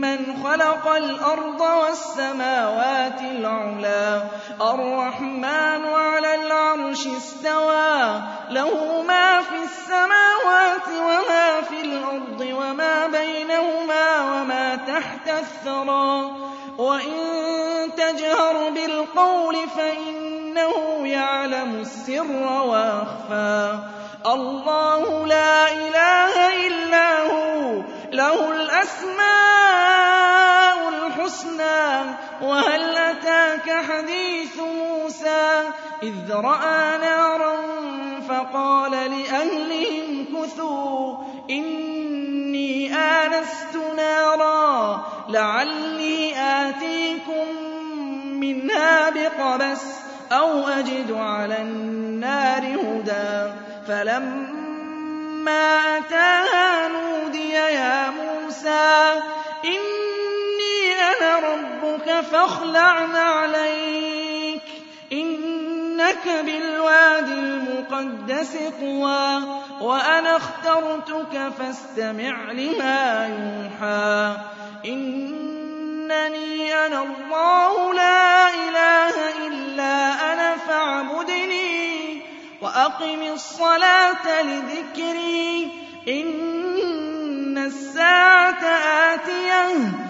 ممن خلق الأرض والسماوات العلا. الرحمن على العرش استوى. له ما في السماوات وما في الأرض وما بينهما وما تحت الثرى. وإن تجهر بالقول فإنه يعلم السر وأخفى. الله لا إله إلا هو. له الأسماء الحسنى وهل أتاك حديث موسى؟ إذ رأى نارا فقال لأهلهم كثوا إني آنست نارا لعلي آتيكم منها بقبس أو أجد على النار هدى. فلما أتاها نودي يا موسى أنا ربك فاخلع نعليك إنك بالواد المقدس طوى وأنا اخترتك فاستمع لما يوحى. إنني أنا الله لا إله إلا أنا فاعبدني وأقم الصلاة لذكري. إن الساعة آتية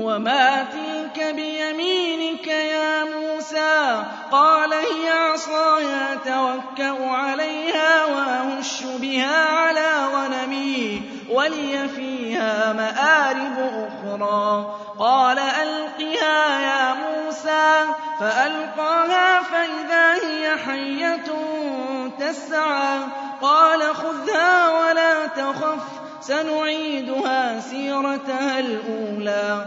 وما تلك بيمينك يا موسى قال هي عصاي أتوكأ عليها وأهش بها على غنمي ولي فيها مآرب أخرى قال ألقها يا موسى فألقاها فإذا هي حية تسعى قال خذها ولا تخف سنعيدها سيرتها الأولى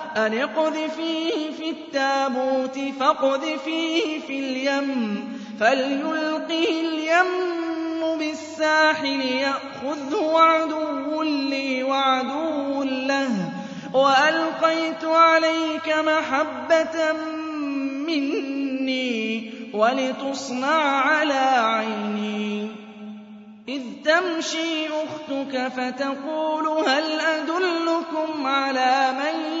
أن اقذفيه في التابوت فاقذفيه في اليم فليلقه اليم بالساحل يأخذه عدو لي وعدو له وألقيت عليك محبة مني ولتصنع على عيني إذ تمشي أختك فتقول هل أدلكم على من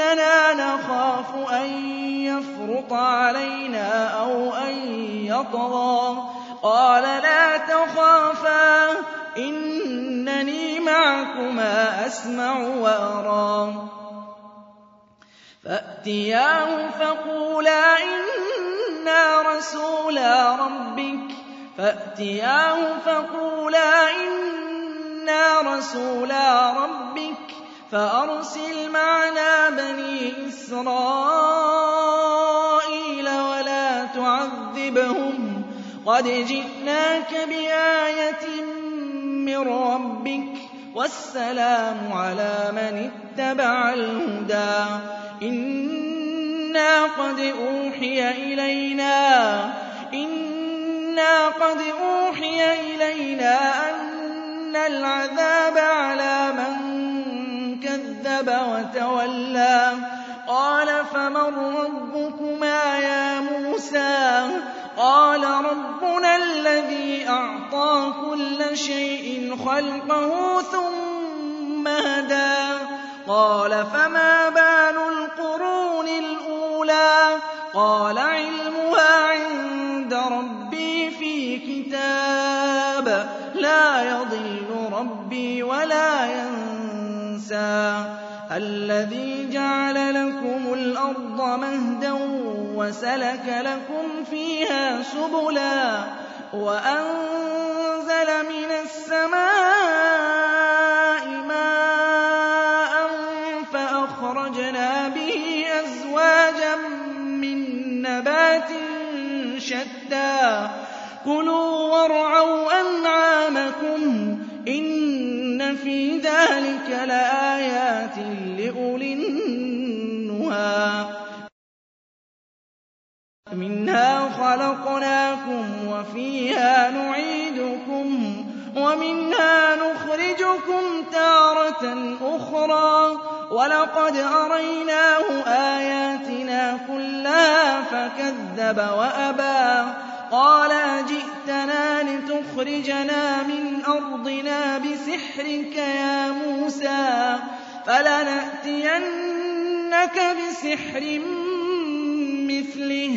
إِنَّنَا نَخَافُ أَن يَفْرُطَ عَلَيْنَا أَوْ أَن يَطْغَىٰ. قَالَ لَا تَخَافَا إِنَّنِي مَعَكُمَا أَسْمَعُ وَأَرَىٰ. فَأْتِيَاهُ فَقُولَا إِنَّا رَسُولَا رَبِّكَ. فَأْتِيَاهُ فَقُولَا إِنَّا رَسُولَا رَبِّكَ. فَأَرْسِلْ مَعَنَا بَنِي إِسْرَائِيلَ وَلَا تُعَذِّبْهُمْ. قَدْ جِئْنَاكَ بِآيَةٍ مِّن رَّبِّكَ ۖ وَالسَّلَامُ عَلَىٰ مَنِ اتَّبَعَ الْهُدَىٰ. إِنَّا قَدْ أُوحِيَ إِلَيْنَا إِنَّا قَدْ أُوحِيَ إِلَيْنَا أَنَّ الْعَذَابَ عَلَىٰ كَذَّبَ وَتَوَلَّىٰ. قَالَ فَمَن رَّبُّكُمَا يَا مُوسَىٰ؟ قَالَ رَبُّنَا الَّذِي أَعْطَىٰ كُلَّ شَيْءٍ خَلْقَهُ ثُمَّ هَدَىٰ. قَالَ فَمَا بَالُ الْقُرُونِ الْأُولَىٰ؟ قَالَ عِلْمُهَا عِندَ رَبِّي فِي كِتَابٍ. لَّا يَضِلُّ رَبِّي وَلَا يَنسَى. الَّذِي جَعَلَ لَكُمُ الْأَرْضَ مَهْدًا وَسَلَكَ لَكُمْ فِيهَا سُبُلًا وَأَنزَلَ مِنَ السَّمَاءِ مَاءً فَأَخْرَجْنَا بِهِ أَزْوَاجًا مِّن نَّبَاتٍ شَتَّىٰ. كُلُوا وَارْعَوْا أَنْعَامَكُمْ ۗ إِنَّ فِي ذَٰلِكَ لَآيَاتٍ وَفِيهَا نُعِيدُكُمْ وَمِنْهَا نُخْرِجُكُمْ تَارَةً أُخْرَىٰ وَلَقَدْ أَرَيْنَاهُ آيَاتِنَا كُلَّهَا فَكَذَّبَ وَأَبَىٰ قَالَ أَجِئْتَنَا لِتُخْرِجَنَا مِنْ أَرْضِنَا بِسِحْرِكَ يَا مُوسَىٰ فَلَنَأْتِيَنَّكَ بِسِحْرٍ مِّثْلِهِ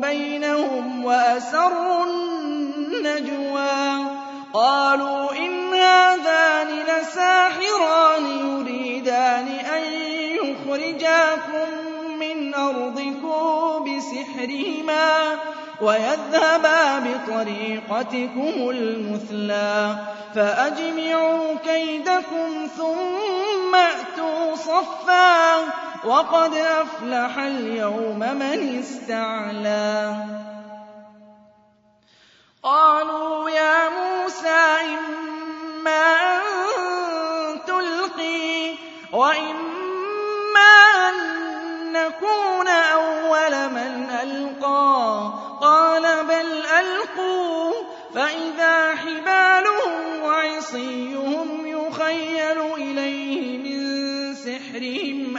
بَيْنَهُمْ وَأَسَرُّوا النَّجْوَىٰ قَالُوا إِنْ هَٰذَانِ لَسَاحِرَانِ يُرِيدَانِ أَن يُخْرِجَاكُم مِّنْ أَرْضِكُم بِسِحْرِهِمَا وَيَذْهَبَا بِطَرِيقَتِكُمُ الْمُثْلَىٰ فَأَجْمِعُوا كَيْدَكُمْ ثُمَّ ائْتُوا صَفًّا ۚ وَقَدْ أَفْلَحَ الْيَوْمَ مَنِ اسْتَعْلَىٰ. قَالُوا يَا مُوسَىٰ إِمَّا أَن تُلْقِيَ وَإِمَّا أَن نَّكُونَ أَوَّلَ مَنْ أَلْقَىٰ. قَالَ بَلْ أَلْقُوا ۖ فَإِذَا حِبَالُهُمْ وَعِصِيُّهُمْ يُخَيَّلُ إِلَيْهِ مِن سِحْرِهِمْ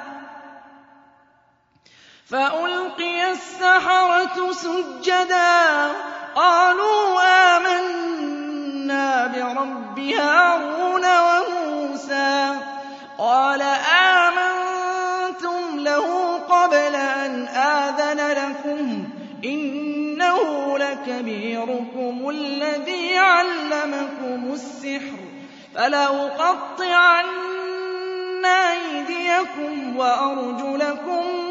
فَأُلْقِيَ السَّحَرَةُ سُجَّدًا. قَالُوا آمَنَّا بِرَبِّ هَارُونَ وَمُوسَىٰ. قَالَ آمَنتُمْ لَهُ قَبْلَ أَنْ آذَنَ لَكُمْ. إِنَّهُ لَكَبِيرُكُمُ الَّذِي عَلَّمَكُمُ السِّحْرَ. فَلَأُقَطِّعَنَّ أَيْدِيَكُمْ وَأَرْجُلَكُم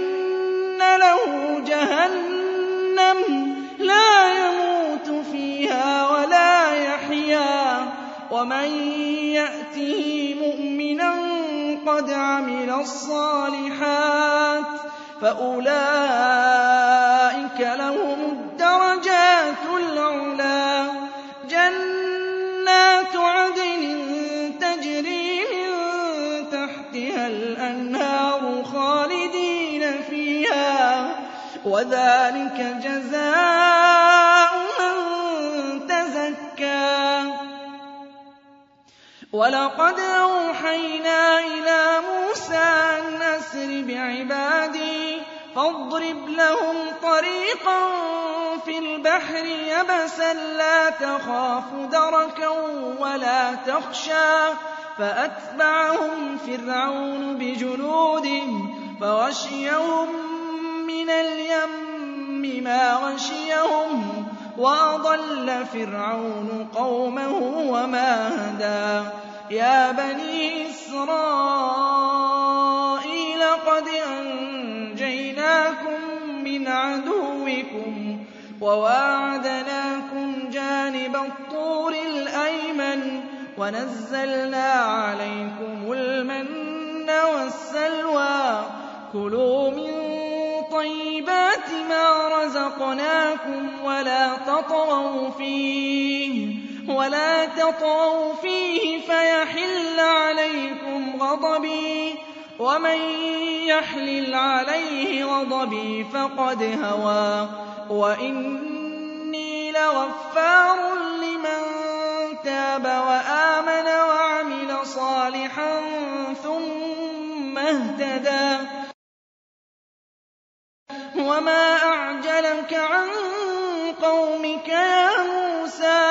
وَمَن يَأْتِهِ مُؤْمِنًا قَدْ عَمِلَ الصَّالِحَاتِ فَأُولَٰئِكَ لَهُمُ الدَّرَجَاتُ الْعُلَىٰ جَنَّاتُ عَدْنٍ تَجْرِي مِن تَحْتِهَا الْأَنْهَارُ خَالِدِينَ فِيهَا ۚ وَذَٰلِكَ جَزَاءُ وَلَقَدْ أَوْحَيْنَا إِلَىٰ مُوسَىٰ أَنْ أَسْرِ بِعِبَادِي فَاضْرِبْ لَهُمْ طَرِيقًا فِي الْبَحْرِ يَبَسًا لَّا تَخَافُ دَرَكًا وَلَا تَخْشَىٰ فَأَتْبَعَهُمْ فِرْعَوْنُ بِجُنُودِهِ فَغَشِيَهُم مِّنَ الْيَمِّ مَا غَشِيَهُمْ وَأَضَلَّ فِرْعَوْنُ قَوْمَهُ وَمَا هَدَىٰ يَا بَنِي إِسْرَائِيلَ قَدْ أَنجَيْنَاكُم مِّنْ عَدُوِّكُمْ وَوَاعَدْنَاكُمْ جَانِبَ الطُّورِ الْأَيْمَنَ وَنَزَّلْنَا عَلَيْكُمُ الْمَنَّ وَالسَّلْوَىٰ. كُلُوا مِن طَيِّبَاتِ مَا رَزَقْنَاكُمْ وَلَا تَطْغَوْا فِيهِ. فَيَحِلَّ عَلَيْكُمْ غَضَبِي ۖ وَمَن يَحْلِلْ عَلَيْهِ غَضَبِي فَقَدْ هَوَىٰ وَإِنِّي لَغَفَّارٌ لِّمَن تَابَ وَآمَنَ وَعَمِلَ صَالِحًا ثُمَّ اهْتَدَىٰ وَمَا أَعْجَلَكَ عَن قَوْمِكَ يَا مُوسَىٰ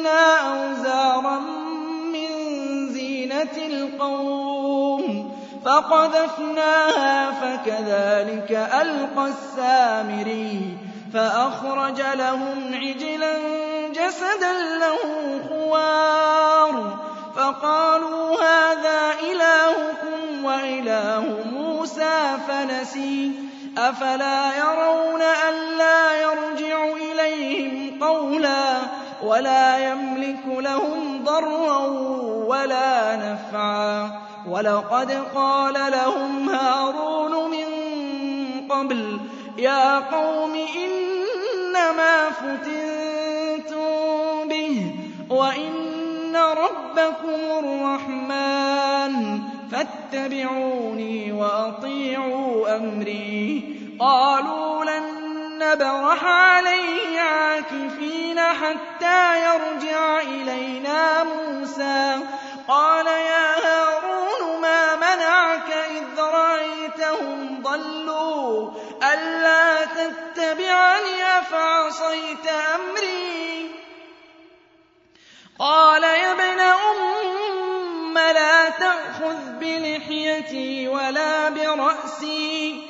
حُمِّلْنَا أَوْزَارًا مِّن زِينَةِ الْقَوْمِ فقذفناها فكذلك ألقى السامري فأخرج لهم عجلا جسدا له خوار. فقالوا هذا إلهكم وإله موسى فنسي أفلا يرون ألا يرجع إليهم قولا ولا يملك لهم ضرا ولا نفعا. ولقد قال لهم هارون من قبل يا قوم إنما فتنتم به وإن ربكم الرحمن فاتبعوني وأطيعوا أمري. قالوا نبرح عليه عاكفين حتى يرجع إلينا موسى. قال يا هارون ما منعك إذ رأيتهم ضلوا؟ ألا تتبعني أفعصيت أمري؟ قال يا ابن أم لا تأخذ بلحيتي ولا برأسي.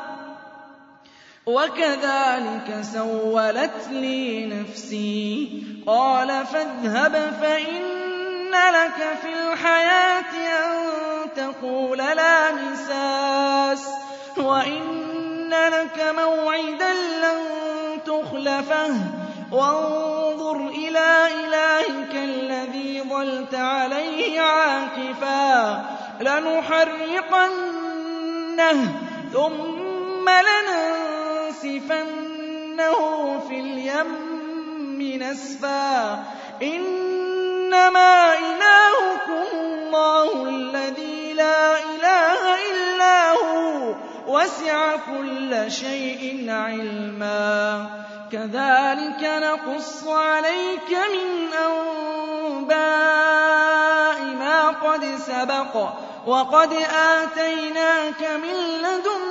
وكذلك سولت لي نفسي. قال فاذهب فإن لك في الحياة أن تقول لا مساس وإن لك موعدا لن تخلفه. وانظر إلى إلهك الذي ظلت عليه عاكفا. لنحرقنه ثم لننسفنه في اليم نسفا. إنما إلهكم الله الذي لا إله إلا هو. وسع كل شيء علما. كذلك نقص عليك من أنباء ما قد سبق. وقد آتيناك من لدنا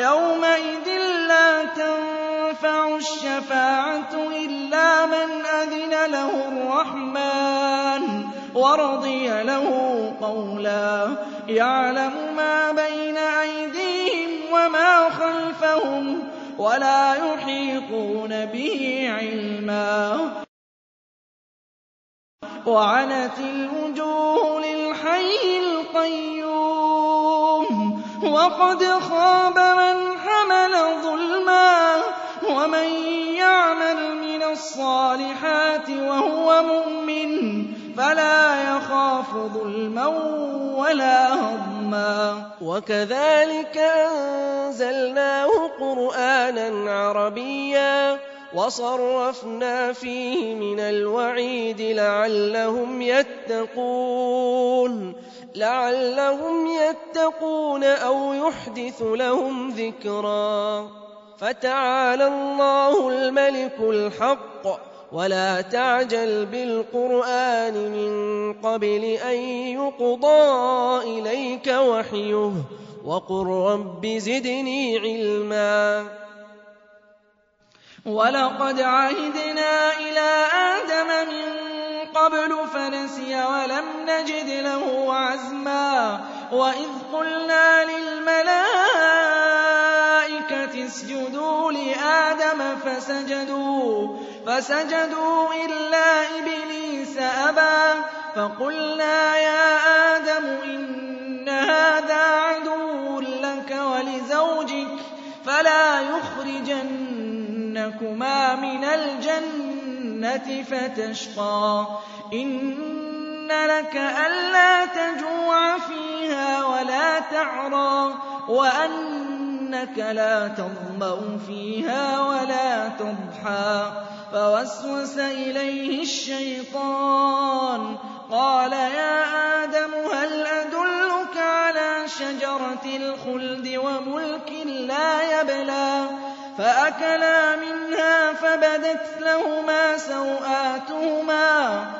يومئذ لا تنفع الشفاعة إلا من أذن له الرحمن ورضي له قولا. يعلم ما بين أيديهم وما خلفهم ولا يحيطون به علما. وعنت الوجوه للحي القيوم. وقد خاب من حمل ظلما ومن يعمل من الصالحات وهو مؤمن فلا يخاف ظلما ولا هضما. وَكَذَٰلِكَ أَنزَلْنَاهُ قُرْآنًا عَرَبِيًّا وَصَرَّفْنَا فِيهِ مِنَ الْوَعِيدِ لَعَلَّهُمْ يَتَّقُونَ. لَعَلَّهُمْ يَتَّقُونَ أَوْ يُحْدِثُ لَهُمْ ذِكْرًا. فَتَعَالَى اللَّهُ الْمَلِكُ الْحَقُّ وَلَا تَعْجَلْ بِالْقُرْآنِ مِن قَبْلِ أَن يُقْضَىٰ إِلَيْكَ وَحْيُهُ. وَقُل رَّبِّ زِدْنِي عِلْمًا. وَلَقَدْ عَهِدْنَا إِلَىٰ آدَمَ مِن قَبْلُ فَنَسِيَ وَلَمْ نَجِدْ لَهُ عَزْمًا. وَإِذْ قُلْنَا لِلْمَلَائِكَةِ اسْجُدُوا لِآدَمَ فَسَجَدُوا فسجدوا إلا إبليس أبى. فقلنا يا آدم إن هذا عدو لك ولزوجك فلا يخرجنكما من الجنة فتشقى. إن لك ألا تجوع فيها ولا تعرى وأنك لا تظمأ فيها ولا تضحى. فوسوس إليه الشيطان. قال يا آدم هل أدلك على شجرة الخلد وملك لا يبلى؟ فأكلا منها فبدت لهما سوآتهما.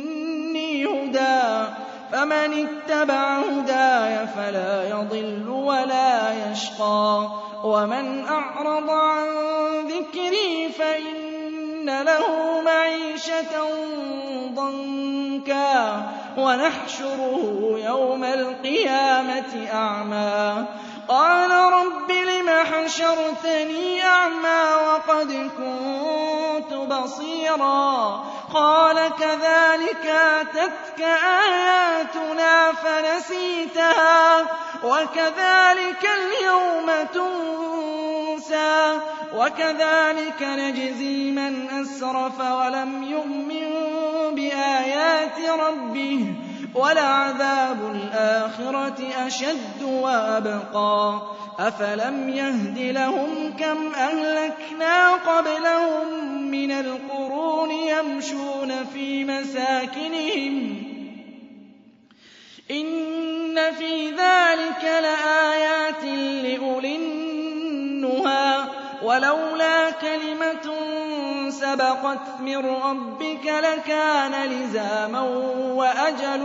هُدًى فَمَنِ اتَّبَعَ هُدَايَ فَلَا يَضِلُّ وَلَا يَشْقَىٰ. وَمَنْ أَعْرَضَ عَن ذِكْرِي فَإِنَّ إِنَّ لَهُ مَعِيشَةً ضَنكًا. وَنَحْشُرُهُ يَوْمَ الْقِيَامَةِ أَعْمَىٰ. قَالَ رَبِّ لِمَ حَشَرْتَنِي أَعْمَىٰ وَقَدْ كُنتُ بَصِيرًا. قَالَ كَذَٰلِكَ أَتَتْكَ آيَاتُنَا فَنَسِيتَهَا وَكَذَٰلِكَ الْيَوْمَ تُنسَىٰ وَكَذَٰلِكَ نَجْزِي مَنْ أَسْرَفَ وَلَمْ يُؤْمِن بِآيَاتِ رَبِّهِ ۚ وَلَعَذَابُ الْآخِرَةِ أَشَدُّ وَأَبْقَىٰ. أَفَلَمْ يَهْدِ لَهُمْ كَمْ أَهْلَكْنَا قَبْلَهُم مِّنَ الْقُرُونِ يَمْشُونَ فِي مَسَاكِنِهِمْ ۗ. إِنَّ فِي ذَٰلِكَ لَآيَاتٍ لِّأُولِي النُّهَىٰ. وَلَوْلَا كَلِمَةٌ سَبَقَتْ مِن رَّبِّكَ لَكَانَ لِزَامًا وَأَجَلٌ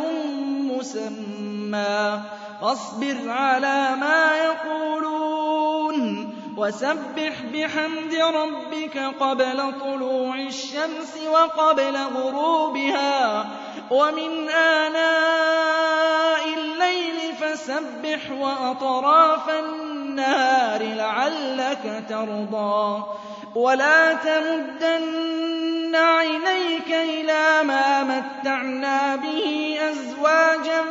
مُّسَمًّى. فاصبر عَلَىٰ مَا يَقُولُونَ وَسَبِّحْ بِحَمْدِ رَبِّكَ قَبْلَ طُلُوعِ الشَّمْسِ وَقَبْلَ غُرُوبِهَا. وَمِنْ آنَاءِ اللَّيْلِ فَسَبِّحْ وَأَطْرَافَ النَّهَارِ لَعَلَّكَ تَرْضَىٰ. وَلَا تَمُدَّنَّ عَيْنَيْكَ إِلَىٰ مَا مَتَّعْنَا بِهِ أَزْوَاجًا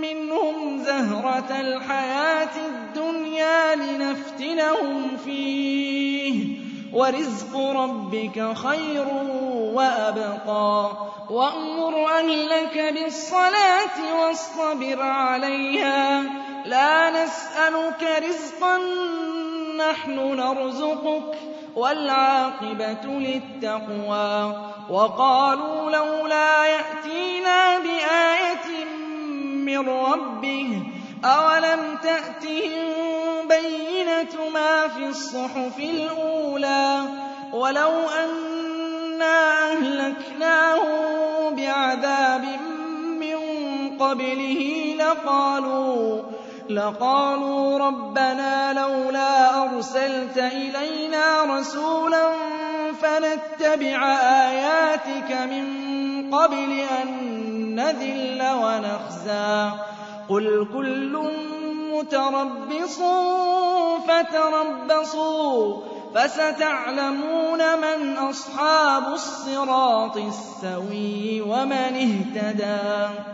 مِّنْهُمْ زَهْرَةَ الْحَيَاةِ الدُّنْيَا لِنَفْتِنَهُمْ فِيهِ ۚ وَرِزْقُ رَبِّكَ خَيْرٌ وَأَبْقَىٰ وَأْمُرْ أَهْلَكَ بِالصَّلَاةِ وَاصْطَبِرْ عَلَيْهَا ۖ لَا نَسْأَلُكَ رِزْقًا ۖ نَّحْنُ نَرْزُقُكَ ۗ وَالْعَاقِبَةُ لِلتَّقْوَىٰ. وَقَالُوا لَوْلَا يَأْتِينَا بِآيَةٍ مِّن رَّبِّهِ ۚ أَوَلَمْ تَأْتِهِم بَيِّنَةُ مَا فِي الصُّحُفِ الْأُولَىٰ؟ وَلَوْ أَنَّا أَهْلَكْنَاهُم بِعَذَابٍ مِّن قَبْلِهِ لَقَالُوا لَقَالُوا رَبَّنَا لَوْلَا أَرْسَلْتَ إِلَيْنَا رَسُولًا فَنَتَّبِعَ آيَاتِكَ مِن قَبْلِ أَن نَّذِلَّ وَنَخْزَىٰ. قُلْ كُلٌّ مُّتَرَبِّصٌ فَتَرَبَّصُوا ۖ فَسَتَعْلَمُونَ مَنْ أَصْحَابُ الصِّرَاطِ السَّوِيِّ وَمَنِ اهْتَدَىٰ.